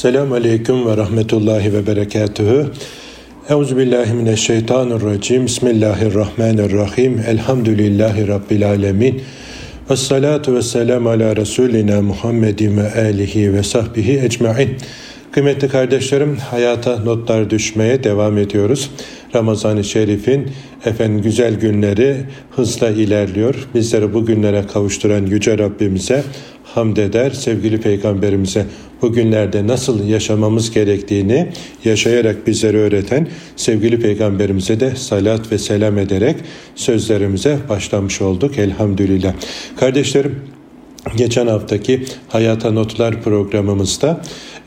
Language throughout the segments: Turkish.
Selamun Aleyküm ve Rahmetullahi ve Berekatühü. Euzubillahimineşşeytanirracim. Bismillahirrahmanirrahim. Elhamdülillahi Rabbil Alemin. Ve salatu ve selamu ala Resulina Muhammedin ve alihi ve sahbihi ecma'in. Kıymetli kardeşlerim, hayata notlar düşmeye devam ediyoruz. Ramazan-ı Şerif'in efendim güzel günleri hızla ilerliyor. Bizleri bu günlere kavuşturan Yüce Rabbimize hamd eder, sevgili Peygamberimize bugünlerde nasıl yaşamamız gerektiğini yaşayarak bizlere öğreten sevgili Peygamberimize de salat ve selam ederek sözlerimize başlamış olduk elhamdülillah. Kardeşlerim geçen haftaki Hayata Notlar programımızda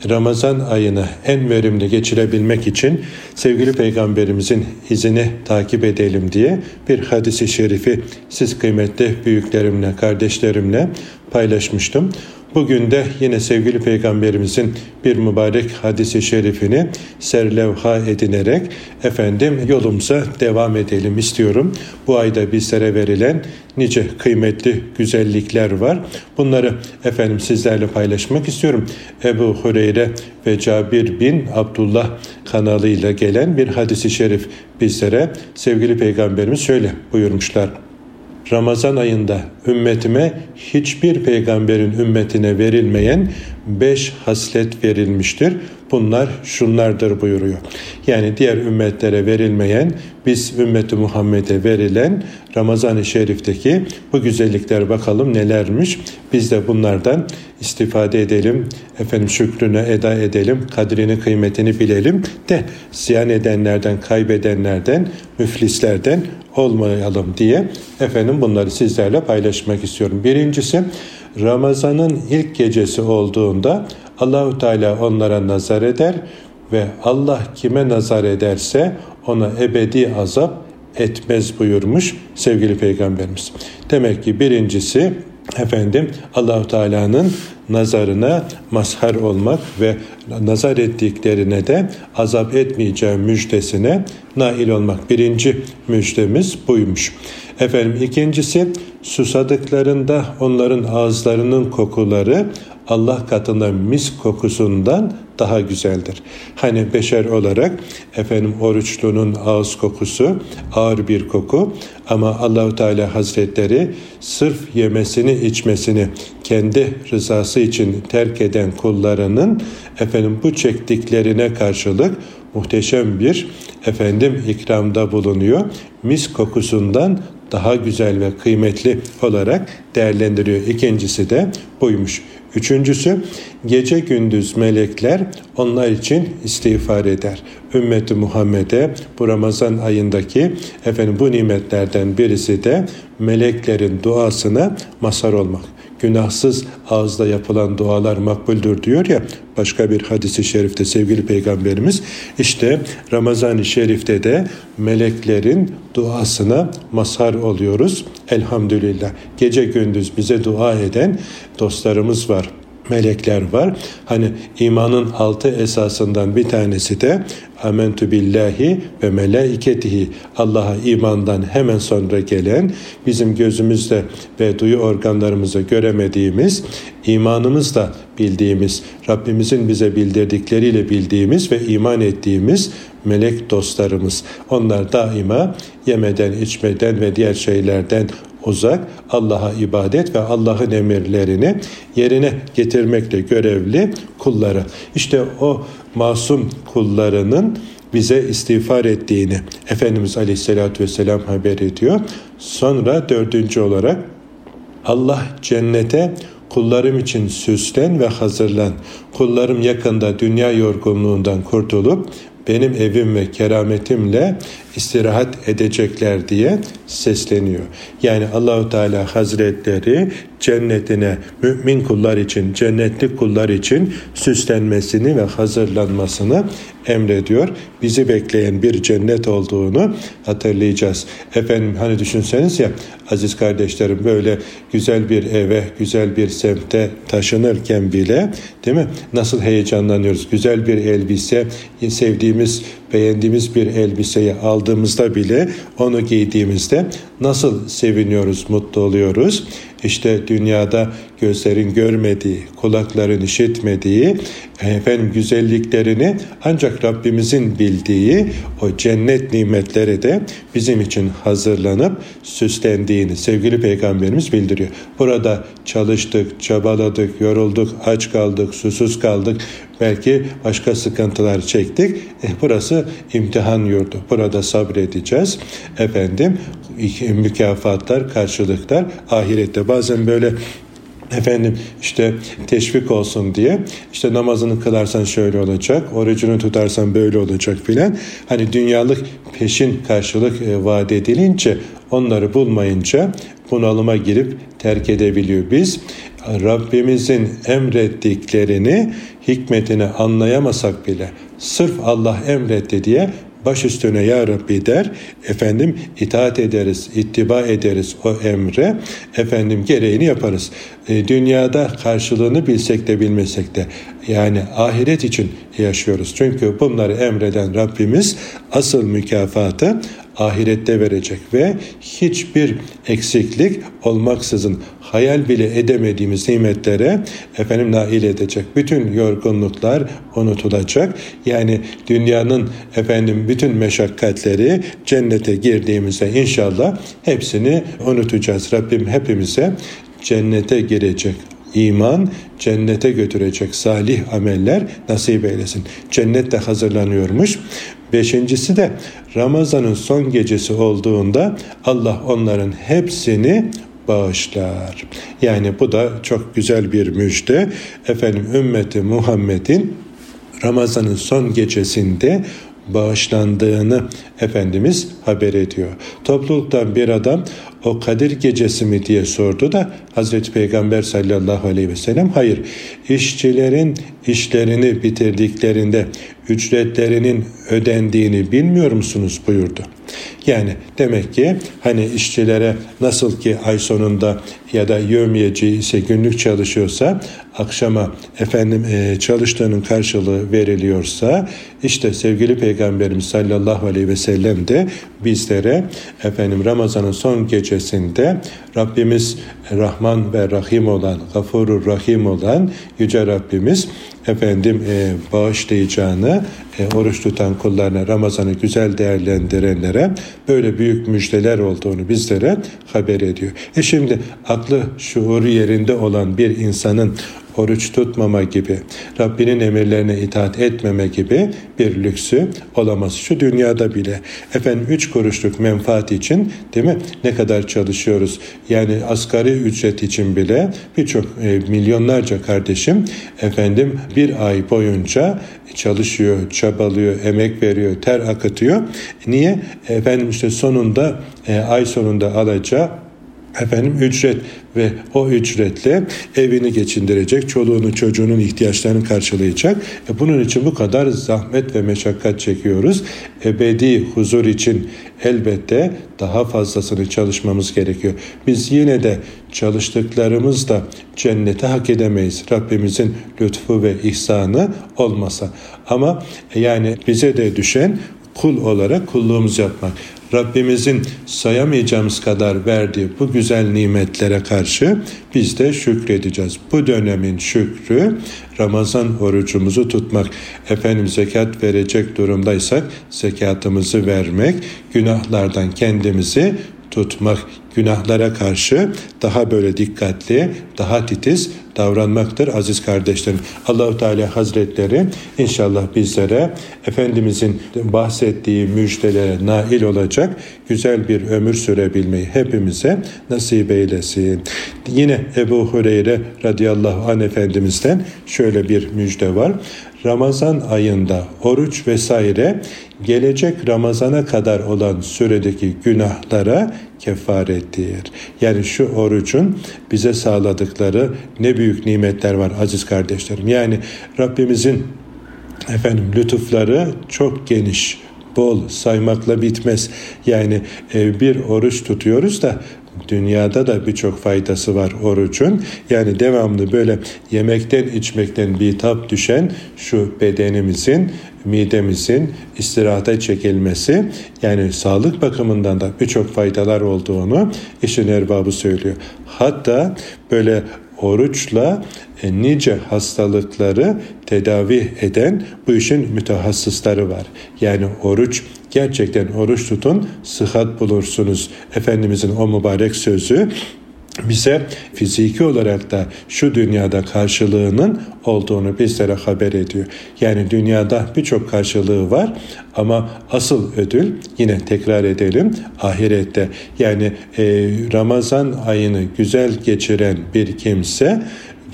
Ramazan ayını en verimli geçirebilmek için sevgili peygamberimizin izini takip edelim diye bir hadisi şerifi siz kıymetli büyüklerimle, kardeşlerimle paylaşmıştım. Bugün de yine sevgili peygamberimizin bir mübarek hadisi şerifini serlevha edinerek efendim yolumuza devam edelim istiyorum. Bu ayda bizlere verilen nice kıymetli güzellikler var. Bunları efendim sizlerle paylaşmak istiyorum. Ebu Hureyre ve Cabir bin Abdullah kanalıyla gelen bir hadisi şerif bizlere sevgili peygamberimiz şöyle buyurmuşlar. Ramazan ayında ümmetime hiçbir peygamberin ümmetine verilmeyen beş haslet verilmiştir. Bunlar şunlardır buyuruyor. Yani diğer ümmetlere verilmeyen biz ümmeti Muhammed'e verilen Ramazan-ı Şerif'teki bu güzellikler bakalım nelermiş. Biz de bunlardan istifade edelim. Efendim şükrünü eda edelim. Kadrini kıymetini bilelim de ziyan edenlerden, kaybedenlerden, müflislerden olmayalım diye efendim bunları sizlerle paylaşmak istiyorum. Birincisi Ramazan'ın ilk gecesi olduğunda Allahu Teala onlara nazar eder ve Allah kime nazar ederse ona ebedi azap etmez buyurmuş sevgili peygamberimiz. Demek ki birincisi efendim Allahu Teala'nın nazarına mazhar olmak ve nazar ettiklerine de azap etmeyeceği müjdesine nail olmak. Birinci müjdemiz buymuş. Efendim ikincisi susadıklarında onların ağızlarının kokuları Allah katında mis kokusundan daha güzeldir. Hani beşer olarak efendim oruçlunun ağız kokusu ağır bir koku ama Allahu Teala Hazretleri sırf yemesini içmesini kendi rızası için terk eden kullarının efendim bu çektiklerine karşılık muhteşem bir efendim ikramda bulunuyor. Mis kokusundan daha güzel ve kıymetli olarak değerlendiriyor. İkincisi de buymuş. Üçüncüsü gece gündüz melekler onlar için istiğfar eder. Ümmeti Muhammed'e bu Ramazan ayındaki efendim bu nimetlerden birisi de meleklerin duasına mazhar olmak günahsız ağızda yapılan dualar makbuldür diyor ya başka bir hadisi şerifte sevgili peygamberimiz işte Ramazan-ı Şerif'te de meleklerin duasına mazhar oluyoruz. Elhamdülillah. Gece gündüz bize dua eden dostlarımız var melekler var. Hani imanın altı esasından bir tanesi de amentu billahi ve melaiketihi Allah'a imandan hemen sonra gelen bizim gözümüzde ve duyu organlarımızı göremediğimiz imanımızla bildiğimiz Rabbimizin bize bildirdikleriyle bildiğimiz ve iman ettiğimiz melek dostlarımız. Onlar daima yemeden, içmeden ve diğer şeylerden uzak, Allah'a ibadet ve Allah'ın emirlerini yerine getirmekle görevli kulları. İşte o masum kullarının bize istiğfar ettiğini Efendimiz Aleyhisselatü Vesselam haber ediyor. Sonra dördüncü olarak Allah cennete kullarım için süslen ve hazırlan. Kullarım yakında dünya yorgunluğundan kurtulup benim evim ve kerametimle istirahat edecekler diye sesleniyor. Yani Allahu Teala Hazretleri cennetine mümin kullar için, cennetli kullar için süslenmesini ve hazırlanmasını emrediyor. Bizi bekleyen bir cennet olduğunu hatırlayacağız. Efendim hani düşünseniz ya aziz kardeşlerim böyle güzel bir eve, güzel bir semte taşınırken bile değil mi? Nasıl heyecanlanıyoruz. Güzel bir elbise, sevdiğimiz beğendiğimiz bir elbiseyi aldığımızda bile onu giydiğimizde nasıl seviniyoruz, mutlu oluyoruz. İşte dünyada gözlerin görmediği, kulakların işitmediği, efendim güzelliklerini ancak Rabbimizin bildiği o cennet nimetleri de bizim için hazırlanıp süslendiğini sevgili peygamberimiz bildiriyor. Burada çalıştık, çabaladık, yorulduk, aç kaldık, susuz kaldık, belki başka sıkıntılar çektik. E, burası imtihan yurdu. Burada sabredeceğiz. Efendim mükafatlar, karşılıklar ahirette. Bazen böyle efendim işte teşvik olsun diye işte namazını kılarsan şöyle olacak, orucunu tutarsan böyle olacak filan. Hani dünyalık peşin karşılık e, vaat edilince onları bulmayınca bunalıma girip terk edebiliyor. Biz Rabbimizin emrettiklerini hikmetini anlayamasak bile sırf Allah emretti diye baş üstüne ya Rabbi der. Efendim itaat ederiz, ittiba ederiz o emre. Efendim gereğini yaparız. E, dünyada karşılığını bilsek de bilmesek de yani ahiret için yaşıyoruz. Çünkü bunları emreden Rabbimiz asıl mükafatı ahirette verecek ve hiçbir eksiklik olmaksızın hayal bile edemediğimiz nimetlere efendim nail edecek. Bütün yorgunluklar unutulacak. Yani dünyanın efendim bütün meşakkatleri cennete girdiğimizde inşallah hepsini unutacağız. Rabbim hepimize cennete girecek iman cennete götürecek salih ameller nasip eylesin. Cennet de hazırlanıyormuş. Beşincisi de Ramazan'ın son gecesi olduğunda Allah onların hepsini bağışlar. Yani bu da çok güzel bir müjde. Efendim ümmeti Muhammed'in Ramazan'ın son gecesinde bağışlandığını Efendimiz haber ediyor. Topluluktan bir adam o Kadir gecesi mi diye sordu da Hazreti Peygamber sallallahu aleyhi ve sellem hayır işçilerin işlerini bitirdiklerinde ücretlerinin ödendiğini bilmiyor musunuz buyurdu. Yani demek ki hani işçilere nasıl ki ay sonunda ya da yövmiyeci ise günlük çalışıyorsa akşama efendim e, çalıştığının karşılığı veriliyorsa işte sevgili peygamberimiz sallallahu aleyhi ve sellem de bizlere efendim Ramazan'ın son gecesinde Rabbimiz Rahman ve Rahim olan, Gafurur Rahim olan Yüce Rabbimiz efendim e, bağışlayacağını e, oruç tutan kullarına Ramazan'ı güzel değerlendirenlere böyle büyük müjdeler olduğunu bizlere haber ediyor. E şimdi aklı şuuru yerinde olan bir insanın oruç tutmama gibi, Rabbinin emirlerine itaat etmeme gibi bir lüksü olamaz. Şu dünyada bile efendim üç kuruşluk menfaat için değil mi ne kadar çalışıyoruz? Yani asgari ücret için bile birçok e, milyonlarca kardeşim efendim bir ay boyunca çalışıyor, çabalıyor, emek veriyor, ter akıtıyor. Niye? Efendim işte sonunda e, ay sonunda alacağı efendim ücret ve o ücretle evini geçindirecek, çoluğunu çocuğunun ihtiyaçlarını karşılayacak. E bunun için bu kadar zahmet ve meşakkat çekiyoruz. Ebedi huzur için elbette daha fazlasını çalışmamız gerekiyor. Biz yine de çalıştıklarımızla cennete hak edemeyiz. Rabbimizin lütfu ve ihsanı olmasa. Ama yani bize de düşen kul olarak kulluğumuzu yapmak. Rabbimizin sayamayacağımız kadar verdiği bu güzel nimetlere karşı biz de şükredeceğiz. Bu dönemin şükrü Ramazan orucumuzu tutmak. Efendim zekat verecek durumdaysak zekatımızı vermek, günahlardan kendimizi tutmak, günahlara karşı daha böyle dikkatli, daha titiz davranmaktır aziz kardeşlerim. Allahu Teala Hazretleri inşallah bizlere Efendimizin bahsettiği müjdelere nail olacak güzel bir ömür sürebilmeyi hepimize nasip eylesin. Yine Ebu Hureyre radıyallahu anh Efendimiz'den şöyle bir müjde var. Ramazan ayında oruç vesaire gelecek Ramazana kadar olan süredeki günahlara kefarettir. Yani şu orucun bize sağladıkları ne büyük nimetler var aziz kardeşlerim. Yani Rabbimizin efendim lütufları çok geniş bol saymakla bitmez. Yani e, bir oruç tutuyoruz da dünyada da birçok faydası var orucun. Yani devamlı böyle yemekten içmekten bitap düşen şu bedenimizin midemizin istirahata çekilmesi yani sağlık bakımından da birçok faydalar olduğunu işin erbabı söylüyor. Hatta böyle oruçla e, nice hastalıkları tedavi eden bu işin mütehassısları var. Yani oruç gerçekten oruç tutun sıhhat bulursunuz. Efendimizin o mübarek sözü bize fiziki olarak da şu dünyada karşılığının olduğunu bizlere haber ediyor. Yani dünyada birçok karşılığı var ama asıl ödül yine tekrar edelim ahirette. Yani e, Ramazan ayını güzel geçiren bir kimse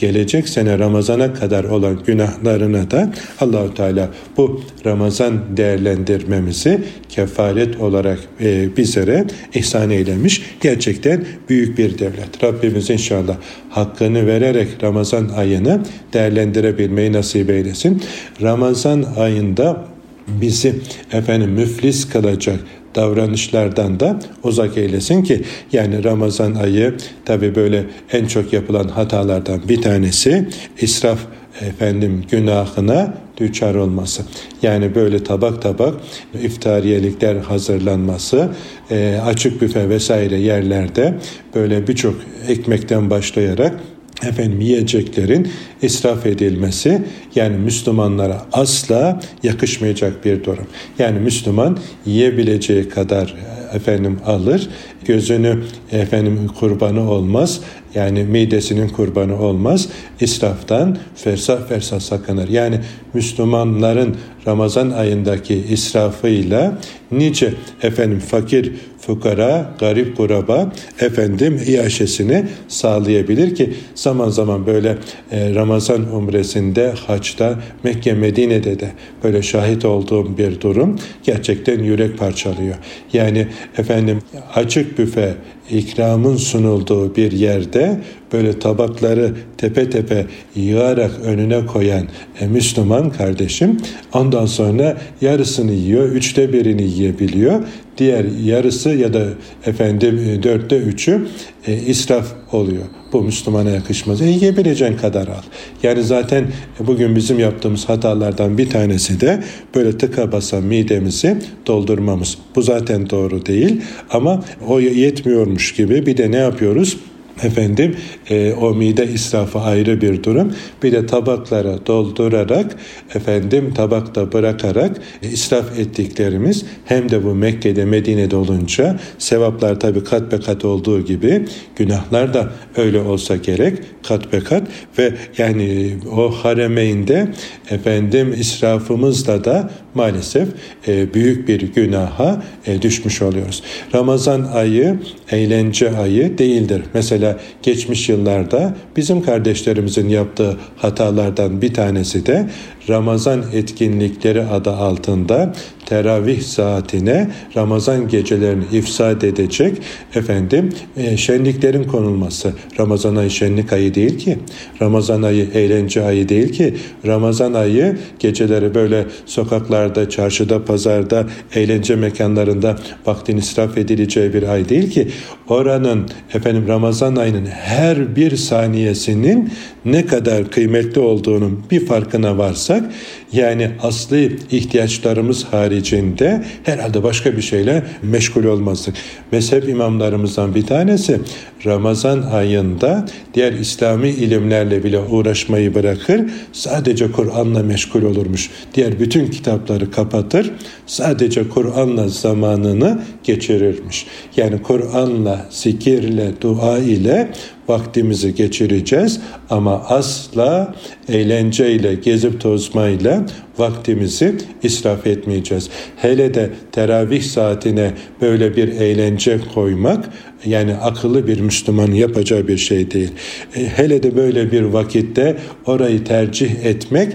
gelecek sene Ramazan'a kadar olan günahlarına da Allahu Teala bu Ramazan değerlendirmemizi kefaret olarak e, bizlere ihsan eylemiş. Gerçekten büyük bir devlet. Rabbimiz inşallah hakkını vererek Ramazan ayını değerlendirebilmeyi nasip eylesin. Ramazan ayında bizi efendim müflis kılacak davranışlardan da uzak eylesin ki yani Ramazan ayı tabi böyle en çok yapılan hatalardan bir tanesi israf efendim günahına düçar olması. Yani böyle tabak tabak iftariyelikler hazırlanması, e, açık büfe vesaire yerlerde böyle birçok ekmekten başlayarak efendim yiyeceklerin israf edilmesi yani Müslümanlara asla yakışmayacak bir durum. Yani Müslüman yiyebileceği kadar efendim alır, gözünü efendim kurbanı olmaz. Yani midesinin kurbanı olmaz. İsraftan fersah fersah sakınır. Yani Müslümanların Ramazan ayındaki israfıyla nice efendim fakir fukara, garip kuraba efendim iaşesini sağlayabilir ki zaman zaman böyle e, Ramazan umresinde, haçta, Mekke, Medine'de de böyle şahit olduğum bir durum gerçekten yürek parçalıyor. Yani efendim açık büfe ikramın sunulduğu bir yerde böyle tabakları tepe tepe yığarak önüne koyan e, Müslüman kardeşim ondan sonra yarısını yiyor, üçte birini yiyebiliyor. Diğer yarısı ya da efendim e, dörtte üçü e, israf oluyor. Bu Müslümana yakışmaz. E, yiyebileceğin kadar al. Yani zaten bugün bizim yaptığımız hatalardan bir tanesi de böyle tıka basa midemizi doldurmamız. Bu zaten doğru değil ama o yetmiyormuş gibi bir de ne yapıyoruz? Efendim e, o mide israfı ayrı bir durum. Bir de tabaklara doldurarak efendim tabakta bırakarak e, israf ettiklerimiz hem de bu Mekke'de Medine'de olunca sevaplar tabi kat be kat olduğu gibi günahlar da öyle olsa gerek kat be kat ve yani o haremeynde efendim israfımızla da maalesef e, büyük bir günaha e, düşmüş oluyoruz. Ramazan ayı eğlence ayı değildir. Mesela geçmiş yıllarda bizim kardeşlerimizin yaptığı hatalardan bir tanesi de Ramazan etkinlikleri adı altında teravih saatine Ramazan gecelerini ifsad edecek efendim e, şenliklerin konulması. Ramazan ayı şenlik ayı değil ki. Ramazan ayı eğlence ayı değil ki. Ramazan ayı geceleri böyle sokaklarda, çarşıda, pazarda, eğlence mekanlarında vaktin israf edileceği bir ay değil ki. Oranın efendim Ramazan ayının her bir saniyesinin ne kadar kıymetli olduğunun bir farkına Geburtstag yani asli ihtiyaçlarımız haricinde herhalde başka bir şeyle meşgul olmazdık. Mezhep imamlarımızdan bir tanesi Ramazan ayında diğer İslami ilimlerle bile uğraşmayı bırakır, sadece Kur'an'la meşgul olurmuş. Diğer bütün kitapları kapatır, sadece Kur'an'la zamanını geçirirmiş. Yani Kur'an'la, zikirle, dua ile vaktimizi geçireceğiz ama asla eğlenceyle, gezip tozmayla vaktimizi israf etmeyeceğiz. Hele de teravih saatine böyle bir eğlence koymak yani akıllı bir Müslüman yapacağı bir şey değil. E, hele de böyle bir vakitte orayı tercih etmek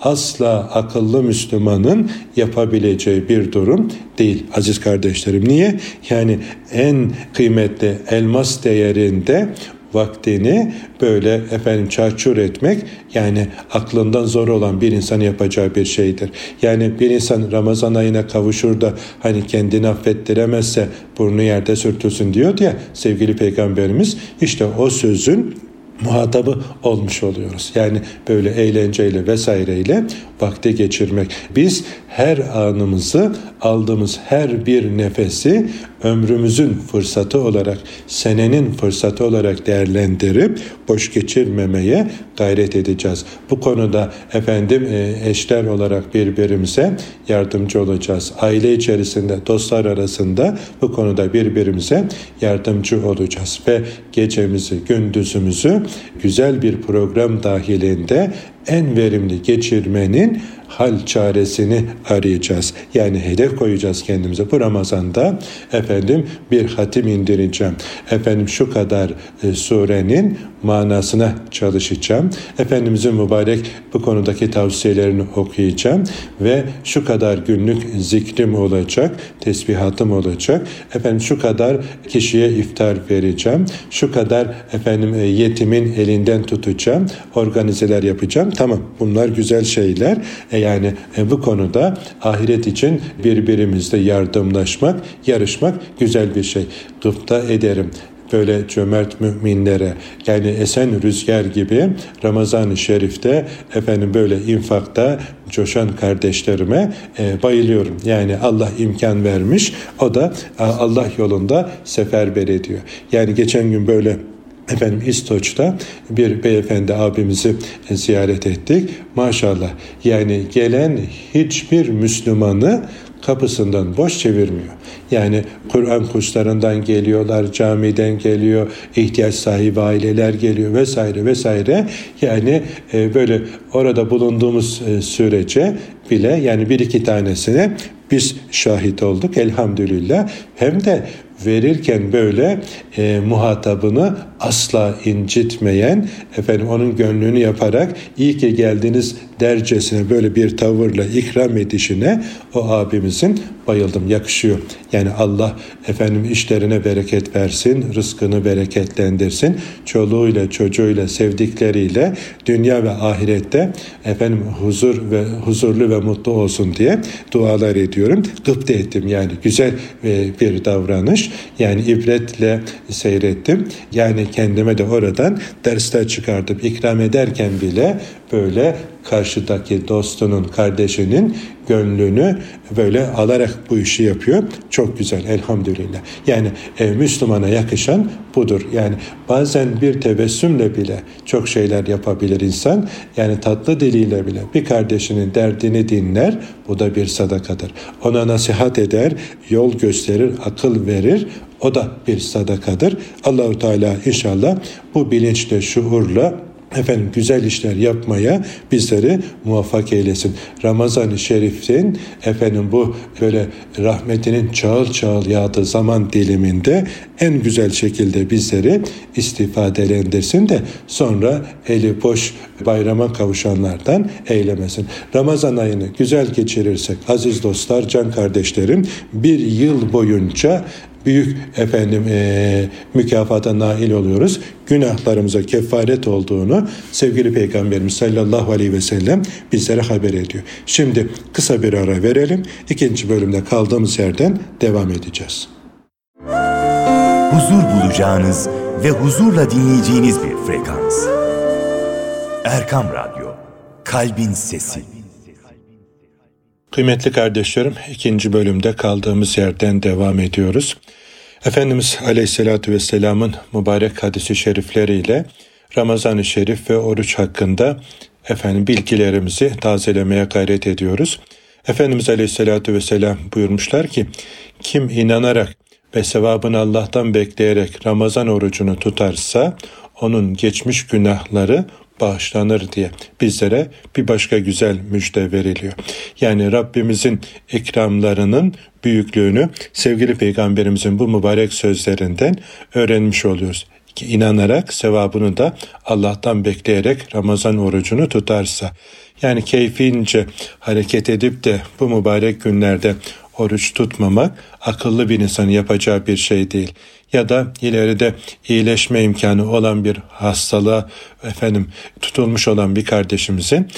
asla akıllı Müslümanın yapabileceği bir durum değil aziz kardeşlerim. Niye? Yani en kıymetli elmas değerinde vaktini böyle efendim çarçur etmek yani aklından zor olan bir insan yapacağı bir şeydir. Yani bir insan Ramazan ayına kavuşur da hani kendini affettiremezse burnu yerde sürtülsün diyor ya sevgili peygamberimiz işte o sözün muhatabı olmuş oluyoruz. Yani böyle eğlenceyle vesaireyle vakti geçirmek. Biz her anımızı aldığımız her bir nefesi ömrümüzün fırsatı olarak, senenin fırsatı olarak değerlendirip boş geçirmemeye gayret edeceğiz. Bu konuda efendim e, eşler olarak birbirimize yardımcı olacağız. Aile içerisinde, dostlar arasında bu konuda birbirimize yardımcı olacağız ve gecemizi, gündüzümüzü güzel bir program dahilinde en verimli geçirmenin hal çaresini arayacağız. Yani hedef koyacağız kendimize. Bu Ramazan'da efendim bir hatim indireceğim. Efendim şu kadar e, surenin manasına çalışacağım. Efendimizin mübarek bu konudaki tavsiyelerini okuyacağım ve şu kadar günlük zikrim olacak, tesbihatım olacak. Efendim şu kadar kişiye iftar vereceğim. Şu kadar efendim e, yetimin elinden tutacağım. Organizeler yapacağım. Tamam bunlar güzel şeyler. E yani e, bu konuda ahiret için birbirimizle yardımlaşmak, yarışmak güzel bir şey. Gıpta ederim böyle cömert müminlere yani esen rüzgar gibi Ramazan-ı Şerif'te efendim böyle infakta coşan kardeşlerime e, bayılıyorum. Yani Allah imkan vermiş o da Allah yolunda seferber ediyor. Yani geçen gün böyle Efendim İstoç'ta bir beyefendi abimizi ziyaret ettik. Maşallah yani gelen hiçbir Müslümanı kapısından boş çevirmiyor. Yani Kur'an kurslarından geliyorlar, camiden geliyor, ihtiyaç sahibi aileler geliyor vesaire vesaire. Yani e, böyle orada bulunduğumuz e, sürece bile yani bir iki tanesine biz şahit olduk elhamdülillah. Hem de verirken böyle e, muhatabını asla incitmeyen, efendim onun gönlünü yaparak iyi ki geldiniz dercesine böyle bir tavırla ikram edişine o abimizin bayıldım yakışıyor. Yani Allah efendim işlerine bereket versin, rızkını bereketlendirsin. Çoluğuyla, çocuğuyla, sevdikleriyle dünya ve ahirette efendim huzur ve huzurlu ve mutlu olsun diye dualar ediyorum. Gıpta ettim yani güzel e, bir davranış. Yani ibretle seyrettim. Yani kendime de oradan dersler çıkartıp ikram ederken bile böyle karşıdaki dostunun, kardeşinin gönlünü böyle alarak bu işi yapıyor. Çok güzel elhamdülillah. Yani e, Müslümana yakışan budur. Yani bazen bir tebessümle bile çok şeyler yapabilir insan. Yani tatlı diliyle bile bir kardeşinin derdini dinler. Bu da bir sadakadır. Ona nasihat eder, yol gösterir, akıl verir. O da bir sadakadır. Allahu Teala inşallah bu bilinçle, şuurla efendim güzel işler yapmaya bizleri muvaffak eylesin. Ramazan-ı Şerif'in efendim bu böyle rahmetinin çağıl çağıl yağdığı zaman diliminde en güzel şekilde bizleri istifadelendirsin de sonra eli boş bayrama kavuşanlardan eylemesin. Ramazan ayını güzel geçirirsek aziz dostlar, can kardeşlerim bir yıl boyunca büyük efendim e, mükafata nail oluyoruz. Günahlarımıza kefaret olduğunu sevgili Peygamberimiz sallallahu aleyhi ve sellem bizlere haber ediyor. Şimdi kısa bir ara verelim. İkinci bölümde kaldığımız yerden devam edeceğiz. Huzur bulacağınız ve huzurla dinleyeceğiniz bir frekans. Erkam Radyo, Kalbin Sesi. Kıymetli kardeşlerim, ikinci bölümde kaldığımız yerden devam ediyoruz. Efendimiz Aleyhisselatü Vesselam'ın mübarek hadisi şerifleriyle Ramazan-ı Şerif ve oruç hakkında efendim bilgilerimizi tazelemeye gayret ediyoruz. Efendimiz Aleyhisselatü Vesselam buyurmuşlar ki kim inanarak ve sevabını Allah'tan bekleyerek Ramazan orucunu tutarsa onun geçmiş günahları bağışlanır diye bizlere bir başka güzel müjde veriliyor. Yani Rabbimizin ikramlarının büyüklüğünü sevgili peygamberimizin bu mübarek sözlerinden öğrenmiş oluyoruz ki inanarak sevabını da Allah'tan bekleyerek Ramazan orucunu tutarsa yani keyfince hareket edip de bu mübarek günlerde oruç tutmamak akıllı bir insanın yapacağı bir şey değil ya da ileride iyileşme imkanı olan bir hastalığa efendim tutulmuş olan bir kardeşimizin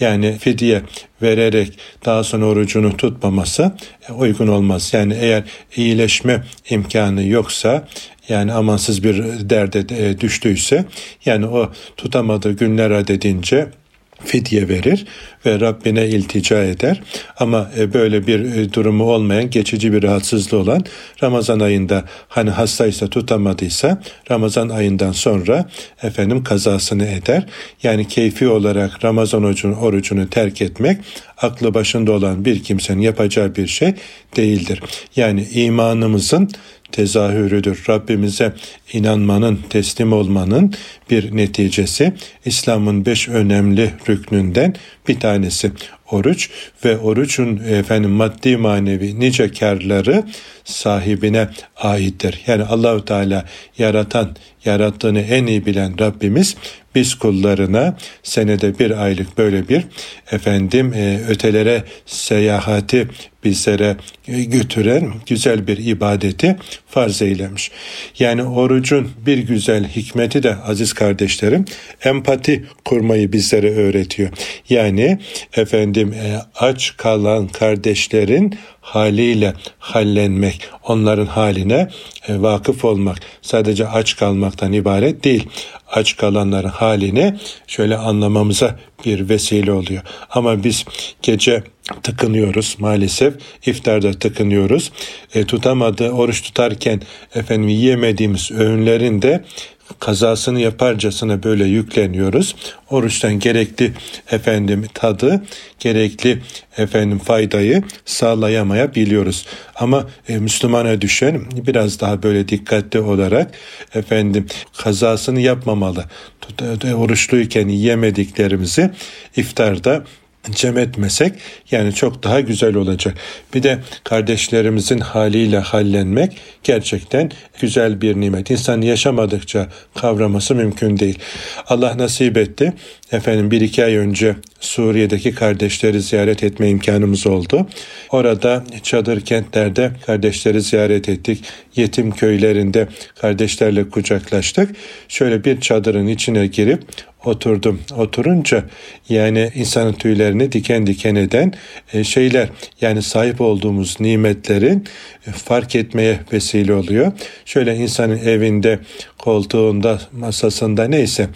yani fidye vererek daha sonra orucunu tutmaması uygun olmaz. Yani eğer iyileşme imkanı yoksa yani amansız bir derde e, düştüyse yani o tutamadığı günler adedince fidye verir ve Rabbine iltica eder. Ama e, böyle bir e, durumu olmayan geçici bir rahatsızlığı olan Ramazan ayında hani hastaysa tutamadıysa Ramazan ayından sonra efendim kazasını eder. Yani keyfi olarak Ramazan orucunu, orucunu terk etmek aklı başında olan bir kimsenin yapacağı bir şey değildir. Yani imanımızın tezahürüdür. Rabbimize inanmanın, teslim olmanın bir neticesi. İslam'ın beş önemli rüknünden bir tanesi oruç ve orucun efendim maddi manevi nice karları sahibine aittir. Yani Allahu Teala yaratan, yarattığını en iyi bilen Rabbimiz biz kullarına senede bir aylık böyle bir efendim e, ötelere seyahati bizlere götüren güzel bir ibadeti farz eylemiş. Yani orucun bir güzel hikmeti de aziz kardeşlerim empati kurmayı bizlere öğretiyor. Yani efendim e, aç kalan kardeşlerin haliyle hallenmek, onların haline e, vakıf olmak sadece aç kalmaktan ibaret değil. Aç kalanların halini şöyle anlamamıza bir vesile oluyor. Ama biz gece tıkınıyoruz maalesef. iftarda tıkınıyoruz. E, tutamadı oruç tutarken efendim yiyemediğimiz öğünlerin de kazasını yaparcasına böyle yükleniyoruz. Oruçtan gerekli efendim tadı, gerekli efendim faydayı sağlayamayabiliyoruz. Ama e, Müslümana düşen biraz daha böyle dikkatli olarak efendim kazasını yapmamalı. Oruçluyken yemediklerimizi iftarda cem etmesek yani çok daha güzel olacak. Bir de kardeşlerimizin haliyle hallenmek gerçekten güzel bir nimet. İnsan yaşamadıkça kavraması mümkün değil. Allah nasip etti. Efendim bir iki ay önce Suriye'deki kardeşleri ziyaret etme imkanımız oldu. Orada çadır kentlerde kardeşleri ziyaret ettik. Yetim köylerinde kardeşlerle kucaklaştık. Şöyle bir çadırın içine girip oturdum. Oturunca yani insanın tüylerini diken diken eden e, şeyler yani sahip olduğumuz nimetlerin e, fark etmeye vesile oluyor. Şöyle insanın evinde, koltuğunda, masasında neyse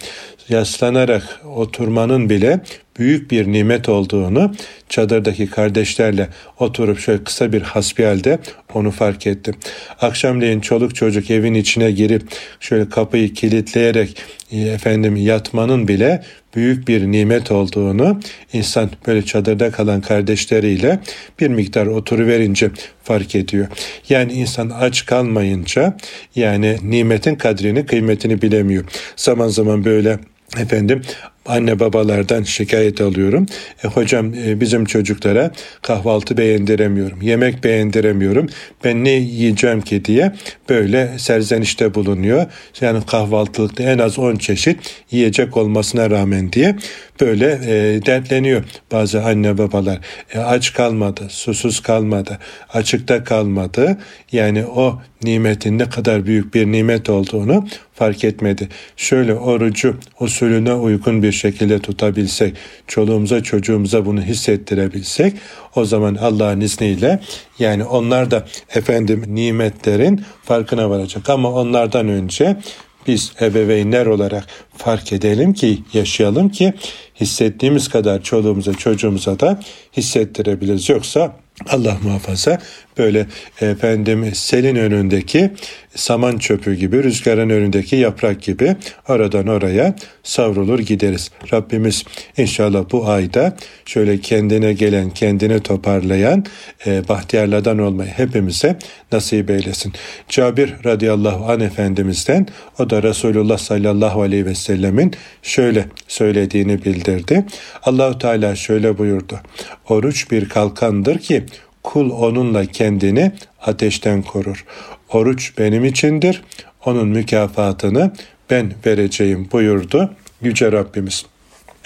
yaslanarak oturmanın bile büyük bir nimet olduğunu çadırdaki kardeşlerle oturup şöyle kısa bir hasbihalde onu fark ettim. Akşamleyin çoluk çocuk evin içine girip şöyle kapıyı kilitleyerek e, efendim yatmanın bile büyük bir nimet olduğunu insan böyle çadırda kalan kardeşleriyle bir miktar oturuverince fark ediyor. Yani insan aç kalmayınca yani nimetin kadrini kıymetini bilemiyor. Zaman zaman böyle efendim anne babalardan şikayet alıyorum. E, hocam e, bizim çocuklara kahvaltı beğendiremiyorum, yemek beğendiremiyorum. Ben ne yiyeceğim ki diye böyle serzenişte bulunuyor. Yani kahvaltılıkta en az 10 çeşit yiyecek olmasına rağmen diye böyle e, dertleniyor bazı anne babalar. E, aç kalmadı, susuz kalmadı, açıkta kalmadı. Yani o nimetin ne kadar büyük bir nimet olduğunu fark etmedi. Şöyle orucu usulüne uygun bir şekilde tutabilsek, çoluğumuza çocuğumuza bunu hissettirebilsek o zaman Allah'ın izniyle yani onlar da efendim nimetlerin farkına varacak. Ama onlardan önce biz ebeveynler olarak fark edelim ki, yaşayalım ki hissettiğimiz kadar çoluğumuza çocuğumuza da hissettirebiliriz. Yoksa Allah muhafaza böyle efendim selin önündeki saman çöpü gibi, rüzgarın önündeki yaprak gibi aradan oraya savrulur gideriz. Rabbimiz inşallah bu ayda şöyle kendine gelen, kendini toparlayan e, bahtiyarlardan olmayı hepimize nasip eylesin. Cabir radıyallahu an efendimizden o da Resulullah sallallahu aleyhi ve sellemin şöyle söylediğini bildirdi. Allahu Teala şöyle buyurdu. Oruç bir kalkandır ki kul onunla kendini ateşten korur. Oruç benim içindir, onun mükafatını ben vereceğim buyurdu Yüce Rabbimiz.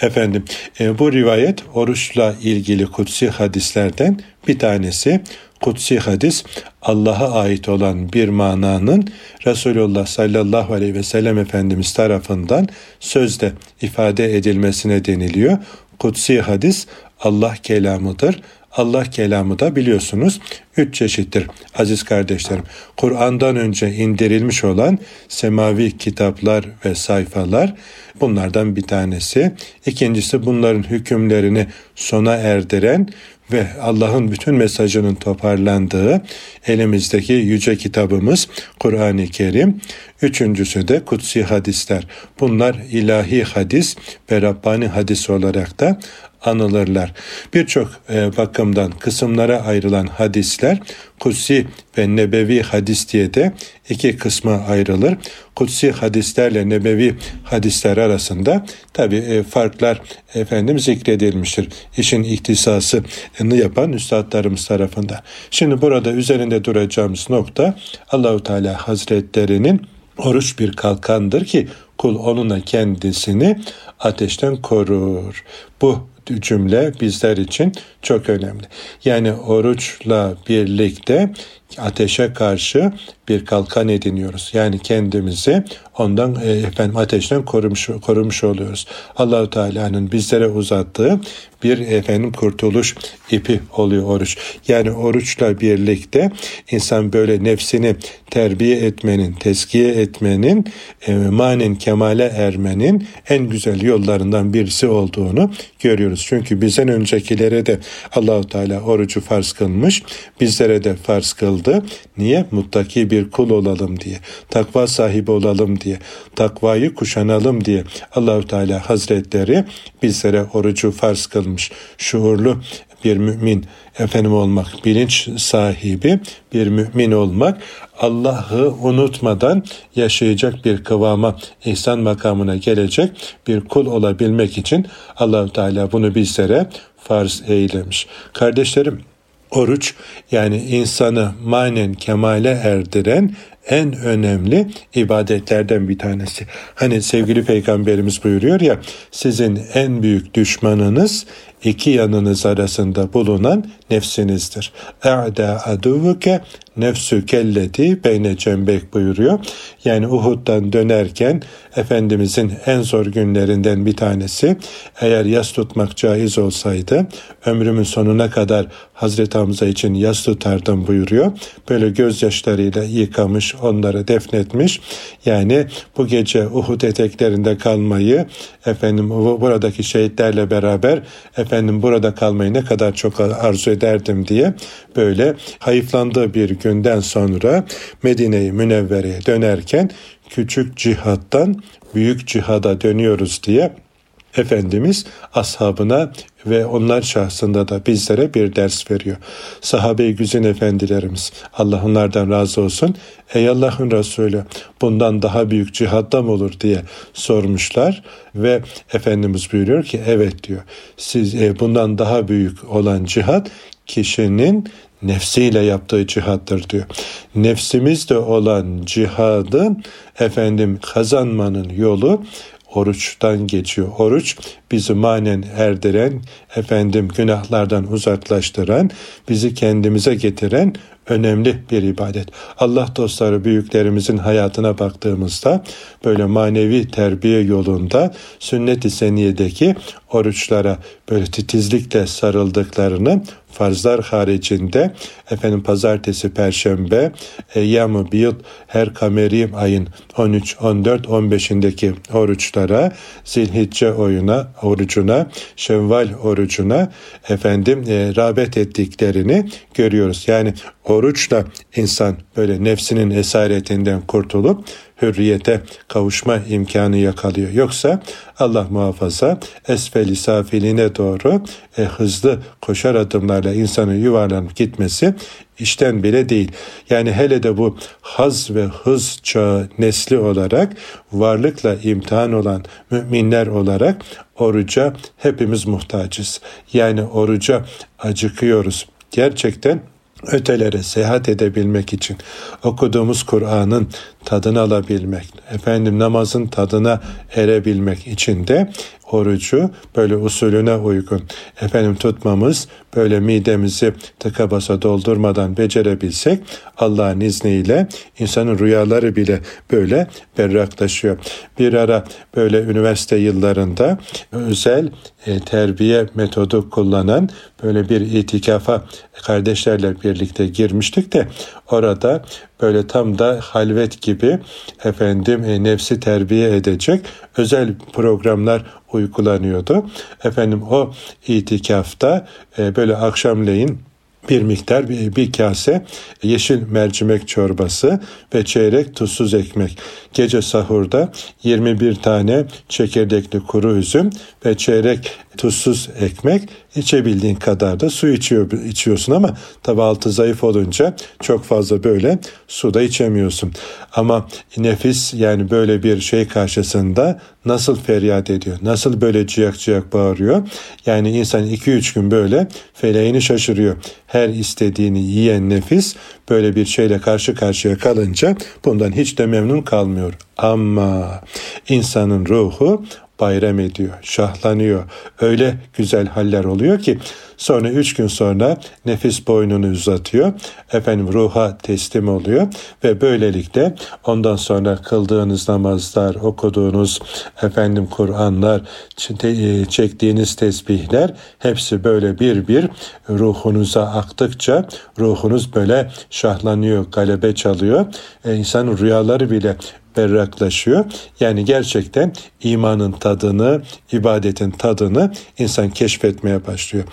Efendim e, bu rivayet oruçla ilgili kutsi hadislerden bir tanesi. kutsi hadis Allah'a ait olan bir mananın Resulullah sallallahu aleyhi ve sellem Efendimiz tarafından sözde ifade edilmesine deniliyor. Kutsi hadis Allah kelamıdır. Allah kelamı da biliyorsunuz üç çeşittir aziz kardeşlerim. Kur'an'dan önce indirilmiş olan semavi kitaplar ve sayfalar bunlardan bir tanesi. İkincisi bunların hükümlerini sona erdiren ve Allah'ın bütün mesajının toparlandığı elimizdeki yüce kitabımız Kur'an-ı Kerim. Üçüncüsü de kutsi hadisler. Bunlar ilahi hadis ve Rabbani hadis olarak da anılırlar. Birçok e, bakımdan kısımlara ayrılan hadisler kutsi ve nebevi hadis diye de iki kısma ayrılır. Kutsi hadislerle nebevi hadisler arasında tabi e, farklar efendim zikredilmiştir. İşin ihtisasını yapan üstadlarımız tarafından. Şimdi burada üzerinde duracağımız nokta Allahu Teala Hazretlerinin oruç bir kalkandır ki kul onunla kendisini ateşten korur. Bu cümle bizler için çok önemli. Yani oruçla birlikte ateşe karşı bir kalkan ediniyoruz. Yani kendimizi ondan e, efendim ateşten korumuş korumuş oluyoruz. Allahu Teala'nın bizlere uzattığı bir efendim kurtuluş ipi oluyor oruç. Yani oruçla birlikte insan böyle nefsini terbiye etmenin, teskiye etmenin, e, manen kemale ermenin en güzel yollarından birisi olduğunu görüyoruz. Çünkü bizden öncekilere de Allahu Teala orucu farz kılmış, bizlere de farz kıldı. Niye? Muttaki bir kul olalım diye, takva sahibi olalım diye, takvayı kuşanalım diye Allahu Teala Hazretleri bizlere orucu farz kılmış. Şuurlu bir mümin efendim olmak, bilinç sahibi bir mümin olmak, Allah'ı unutmadan yaşayacak bir kıvama, ihsan makamına gelecek bir kul olabilmek için Allahu Teala bunu bizlere farz eylemiş. Kardeşlerim, oruç yani insanı manen kemale erdiren en önemli ibadetlerden bir tanesi. Hani sevgili peygamberimiz buyuruyor ya sizin en büyük düşmanınız iki yanınız arasında bulunan nefsinizdir. E'da aduvuke nefsü kelleti beyne cembek buyuruyor. Yani Uhud'dan dönerken Efendimizin en zor günlerinden bir tanesi eğer yas tutmak caiz olsaydı ömrümün sonuna kadar Hazreti Hamza için yas tutardım buyuruyor. Böyle gözyaşlarıyla yıkamış onları defnetmiş. Yani bu gece Uhud eteklerinde kalmayı efendim buradaki şehitlerle beraber efendim burada kalmayı ne kadar çok arzu ederdim diye böyle hayıflandığı bir günden sonra Medine-i Münevvere'ye dönerken küçük cihattan büyük cihada dönüyoruz diye Efendimiz ashabına ve onlar şahsında da bizlere bir ders veriyor. Sahabe-i güzin efendilerimiz Allah onlardan razı olsun. Ey Allah'ın Resulü bundan daha büyük cihatta mı olur diye sormuşlar ve Efendimiz buyuruyor ki evet diyor. Siz e, bundan daha büyük olan cihat kişinin nefsiyle yaptığı cihattır diyor. Nefsimizde olan cihadın efendim kazanmanın yolu oruçtan geçiyor. Oruç bizi manen erdiren, efendim günahlardan uzaklaştıran, bizi kendimize getiren önemli bir ibadet. Allah dostları büyüklerimizin hayatına baktığımızda böyle manevi terbiye yolunda sünnet-i seniyedeki oruçlara böyle titizlikle sarıldıklarını farzlar haricinde efendim pazartesi, perşembe, eyyam-ı biyut her kameri ayın 13, 14, 15'indeki oruçlara, zilhicce oyuna, orucuna, şevval orucuna efendim e, rağbet ettiklerini görüyoruz. Yani oruçla insan böyle nefsinin esaretinden kurtulup hürriyete kavuşma imkanı yakalıyor. Yoksa Allah muhafaza esfeli safiline doğru e, hızlı koşar adımlarla insanın yuvarlanıp gitmesi işten bile değil. Yani hele de bu haz ve hız çağı nesli olarak varlıkla imtihan olan müminler olarak oruca hepimiz muhtacız. Yani oruca acıkıyoruz. Gerçekten ötelere seyahat edebilmek için okuduğumuz Kur'an'ın tadını alabilmek, efendim namazın tadına erebilmek için de orucu böyle usulüne uygun efendim tutmamız böyle midemizi tıka basa doldurmadan becerebilsek Allah'ın izniyle insanın rüyaları bile böyle berraklaşıyor. Bir ara böyle üniversite yıllarında özel e, terbiye metodu kullanan böyle bir itikafa kardeşlerle birlikte girmiştik de orada böyle tam da halvet gibi efendim e, nefsi terbiye edecek özel programlar uygulanıyordu. Efendim o itikafta e, böyle akşamleyin bir miktar bir, bir kase yeşil mercimek çorbası ve çeyrek tuzsuz ekmek. Gece sahurda 21 tane çekirdekli kuru üzüm ve çeyrek tuzsuz ekmek içebildiğin kadar da su içiyor, içiyorsun ama tabi altı zayıf olunca çok fazla böyle su da içemiyorsun. Ama nefis yani böyle bir şey karşısında nasıl feryat ediyor, nasıl böyle ciyak ciyak bağırıyor. Yani insan iki üç gün böyle feleğini şaşırıyor. Her istediğini yiyen nefis böyle bir şeyle karşı karşıya kalınca bundan hiç de memnun kalmıyor. Ama insanın ruhu bayram ediyor, şahlanıyor. Öyle güzel haller oluyor ki sonra üç gün sonra nefis boynunu uzatıyor. Efendim ruha teslim oluyor ve böylelikle ondan sonra kıldığınız namazlar, okuduğunuz efendim Kur'anlar, e, çektiğiniz tesbihler hepsi böyle bir bir ruhunuza aktıkça ruhunuz böyle şahlanıyor, galebe çalıyor. E, insanın rüyaları bile berraklaşıyor. Yani gerçekten imanın tadını, ibadetin tadını insan keşfetmeye başlıyor.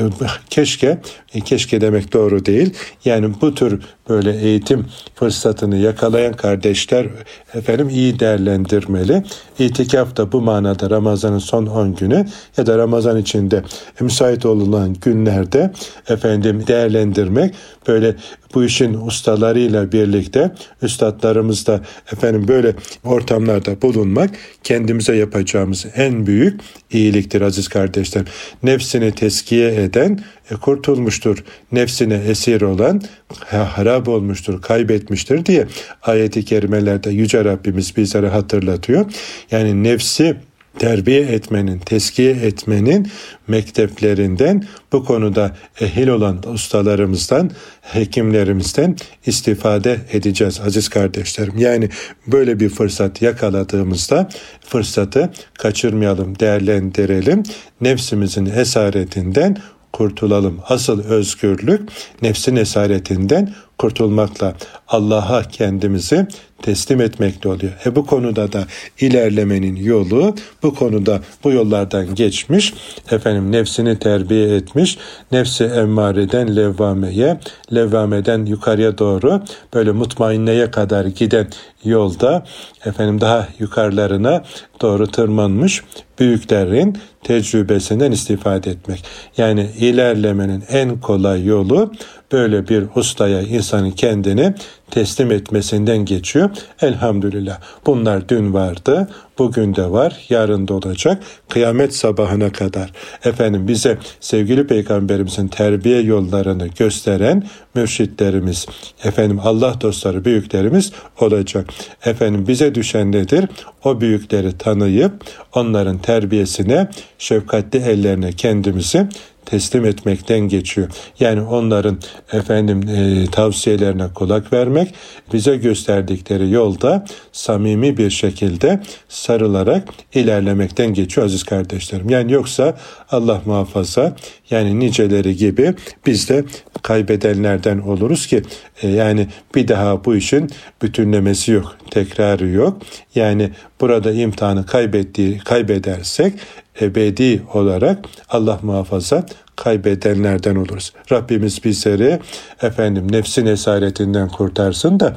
E, keşke, e, keşke demek doğru değil. Yani bu tür böyle eğitim fırsatını yakalayan kardeşler efendim iyi değerlendirmeli. İtikaf da bu manada Ramazan'ın son 10 günü ya da Ramazan içinde müsait olunan günlerde efendim değerlendirmek böyle bu işin ustalarıyla birlikte üstadlarımız da efendim böyle ortamlarda bulunmak kendimize yapacağımız en büyük iyiliktir aziz kardeşler. Nefsini teskiye eden e, kurtulmuştur. Nefsine esir olan harap olmuştur, kaybetmiştir diye ayeti kerimelerde Yüce Rabbimiz bizlere hatırlatıyor. Yani nefsi terbiye etmenin, teskiye etmenin mekteplerinden bu konuda ehil olan ustalarımızdan, hekimlerimizden istifade edeceğiz aziz kardeşlerim. Yani böyle bir fırsat yakaladığımızda fırsatı kaçırmayalım, değerlendirelim. Nefsimizin esaretinden kurtulalım. Asıl özgürlük nefsin esaretinden kurtulmakla Allah'a kendimizi teslim etmekle oluyor. E bu konuda da ilerlemenin yolu bu konuda bu yollardan geçmiş. Efendim nefsini terbiye etmiş. Nefsi emmareden levvameye, levvameden yukarıya doğru böyle mutmainneye kadar giden yolda efendim daha yukarılarına doğru tırmanmış büyüklerin tecrübesinden istifade etmek. Yani ilerlemenin en kolay yolu böyle bir ustaya insanın kendini teslim etmesinden geçiyor. Elhamdülillah. Bunlar dün vardı, bugün de var, yarın da olacak. Kıyamet sabahına kadar efendim bize sevgili peygamberimizin terbiye yollarını gösteren mürşitlerimiz, efendim Allah dostları, büyüklerimiz olacak. Efendim bize düşen nedir? O büyükleri tanıyıp onların terbiyesine, şefkatli ellerine kendimizi teslim etmekten geçiyor. Yani onların efendim e, tavsiyelerine kulak vermek, bize gösterdikleri yolda samimi bir şekilde sarılarak ilerlemekten geçiyor aziz kardeşlerim. Yani yoksa Allah muhafaza yani niceleri gibi biz de kaybedenlerden oluruz ki e, yani bir daha bu işin bütünlemesi yok, tekrarı yok. Yani burada imtihanı kaybettiği kaybedersek ebedi olarak Allah muhafaza kaybedenlerden oluruz. Rabbimiz bizleri efendim nefsin esaretinden kurtarsın da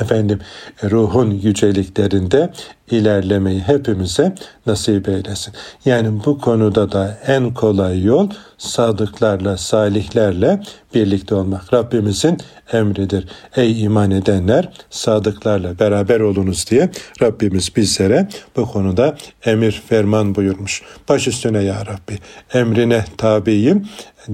efendim ruhun yüceliklerinde ilerlemeyi hepimize nasip eylesin. Yani bu konuda da en kolay yol sadıklarla, salihlerle birlikte olmak Rabbimizin emridir. Ey iman edenler sadıklarla beraber olunuz diye Rabbimiz bizlere bu konuda emir ferman buyurmuş. Baş üstüne ya Rabbi emrine tabiyim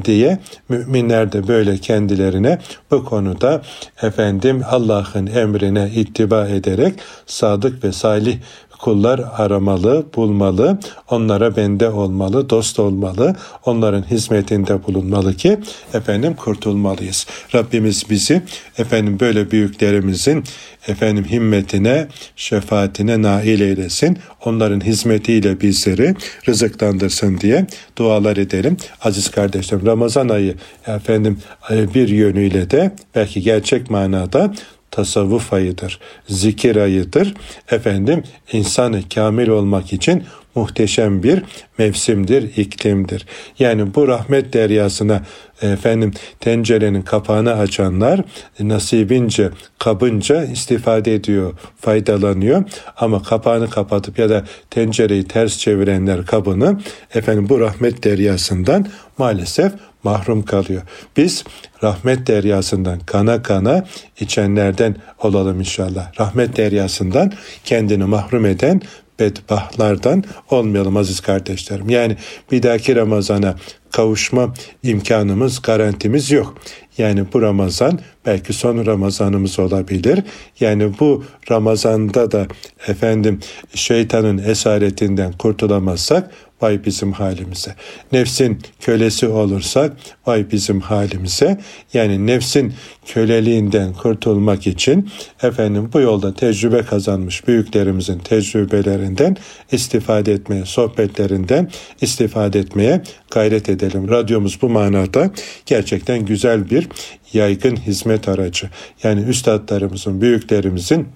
diye müminler de böyle kendilerine bu konuda efendim Allah'ın emrine ittiba ederek sadık ve salih kullar aramalı, bulmalı, onlara bende olmalı, dost olmalı, onların hizmetinde bulunmalı ki efendim kurtulmalıyız. Rabbimiz bizi efendim böyle büyüklerimizin efendim himmetine, şefaatine nail eylesin. Onların hizmetiyle bizleri rızıklandırsın diye dualar edelim. Aziz kardeşlerim Ramazan ayı efendim bir yönüyle de belki gerçek manada tasavvuf ayıdır, zikir ayıdır. Efendim insanı kamil olmak için muhteşem bir mevsimdir, iklimdir. Yani bu rahmet deryasına efendim tencerenin kapağını açanlar nasibince, kabınca istifade ediyor, faydalanıyor. Ama kapağını kapatıp ya da tencereyi ters çevirenler kabını efendim bu rahmet deryasından maalesef mahrum kalıyor. Biz rahmet deryasından kana kana içenlerden olalım inşallah. Rahmet deryasından kendini mahrum eden bedbahtlardan olmayalım aziz kardeşlerim. Yani bir dahaki Ramazan'a kavuşma imkanımız, garantimiz yok. Yani bu Ramazan belki son Ramazanımız olabilir. Yani bu Ramazan'da da efendim şeytanın esaretinden kurtulamazsak vay bizim halimize. Nefsin kölesi olursak vay bizim halimize. Yani nefsin köleliğinden kurtulmak için efendim bu yolda tecrübe kazanmış büyüklerimizin tecrübelerinden istifade etmeye, sohbetlerinden istifade etmeye gayret edelim. Radyomuz bu manada gerçekten güzel bir yaygın hizmet aracı. Yani üstadlarımızın, büyüklerimizin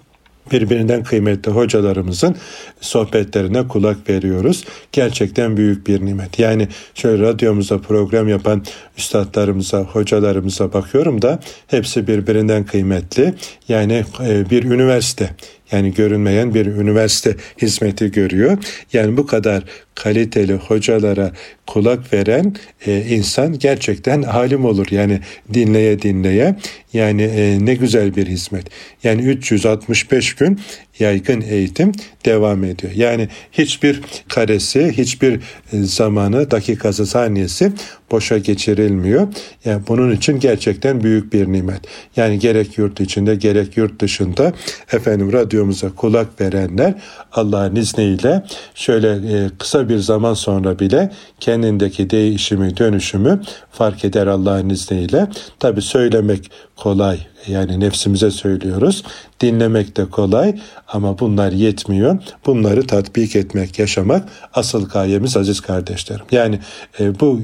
birbirinden kıymetli hocalarımızın sohbetlerine kulak veriyoruz. Gerçekten büyük bir nimet. Yani şöyle radyomuzda program yapan üstadlarımıza, hocalarımıza bakıyorum da hepsi birbirinden kıymetli. Yani e, bir üniversite yani görünmeyen bir üniversite hizmeti görüyor. Yani bu kadar kaliteli hocalara kulak veren e, insan gerçekten halim olur. Yani dinleye dinleye yani e, ne güzel bir hizmet. Yani 365 gün yaygın eğitim devam ediyor. Yani hiçbir karesi, hiçbir zamanı, dakikası, saniyesi boşa geçirilmiyor. Yani bunun için gerçekten büyük bir nimet. Yani gerek yurt içinde gerek yurt dışında efendim radyomuza kulak verenler Allah'ın izniyle şöyle e, kısa bir zaman sonra bile kendindeki değişimi, dönüşümü fark eder Allah'ın izniyle. Tabi söylemek kolay yani nefsimize söylüyoruz. Dinlemek de kolay ama bunlar yetmiyor. Bunları tatbik etmek, yaşamak asıl gayemiz aziz kardeşlerim. Yani e, bu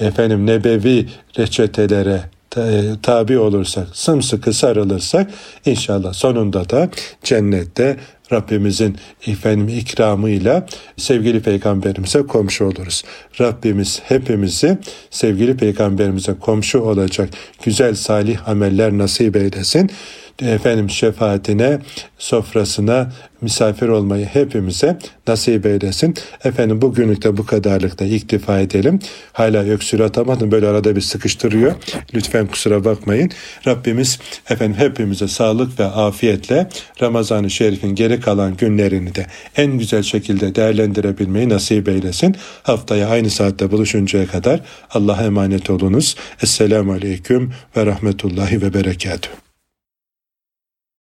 e, efendim nebevi reçetelere tabi olursak, sımsıkı sarılırsak inşallah sonunda da cennette Rabbimizin efendim ikramıyla sevgili peygamberimize komşu oluruz. Rabbimiz hepimizi sevgili peygamberimize komşu olacak güzel salih ameller nasip eylesin efendim şefaatine, sofrasına misafir olmayı hepimize nasip eylesin. Efendim bugünlük de bu kadarlıkta iktifa edelim. Hala öksür atamadım böyle arada bir sıkıştırıyor. Lütfen kusura bakmayın. Rabbimiz efendim hepimize sağlık ve afiyetle Ramazan-ı Şerif'in geri kalan günlerini de en güzel şekilde değerlendirebilmeyi nasip eylesin. Haftaya aynı saatte buluşuncaya kadar Allah'a emanet olunuz. Esselamu Aleyküm ve Rahmetullahi ve Berekatuhu.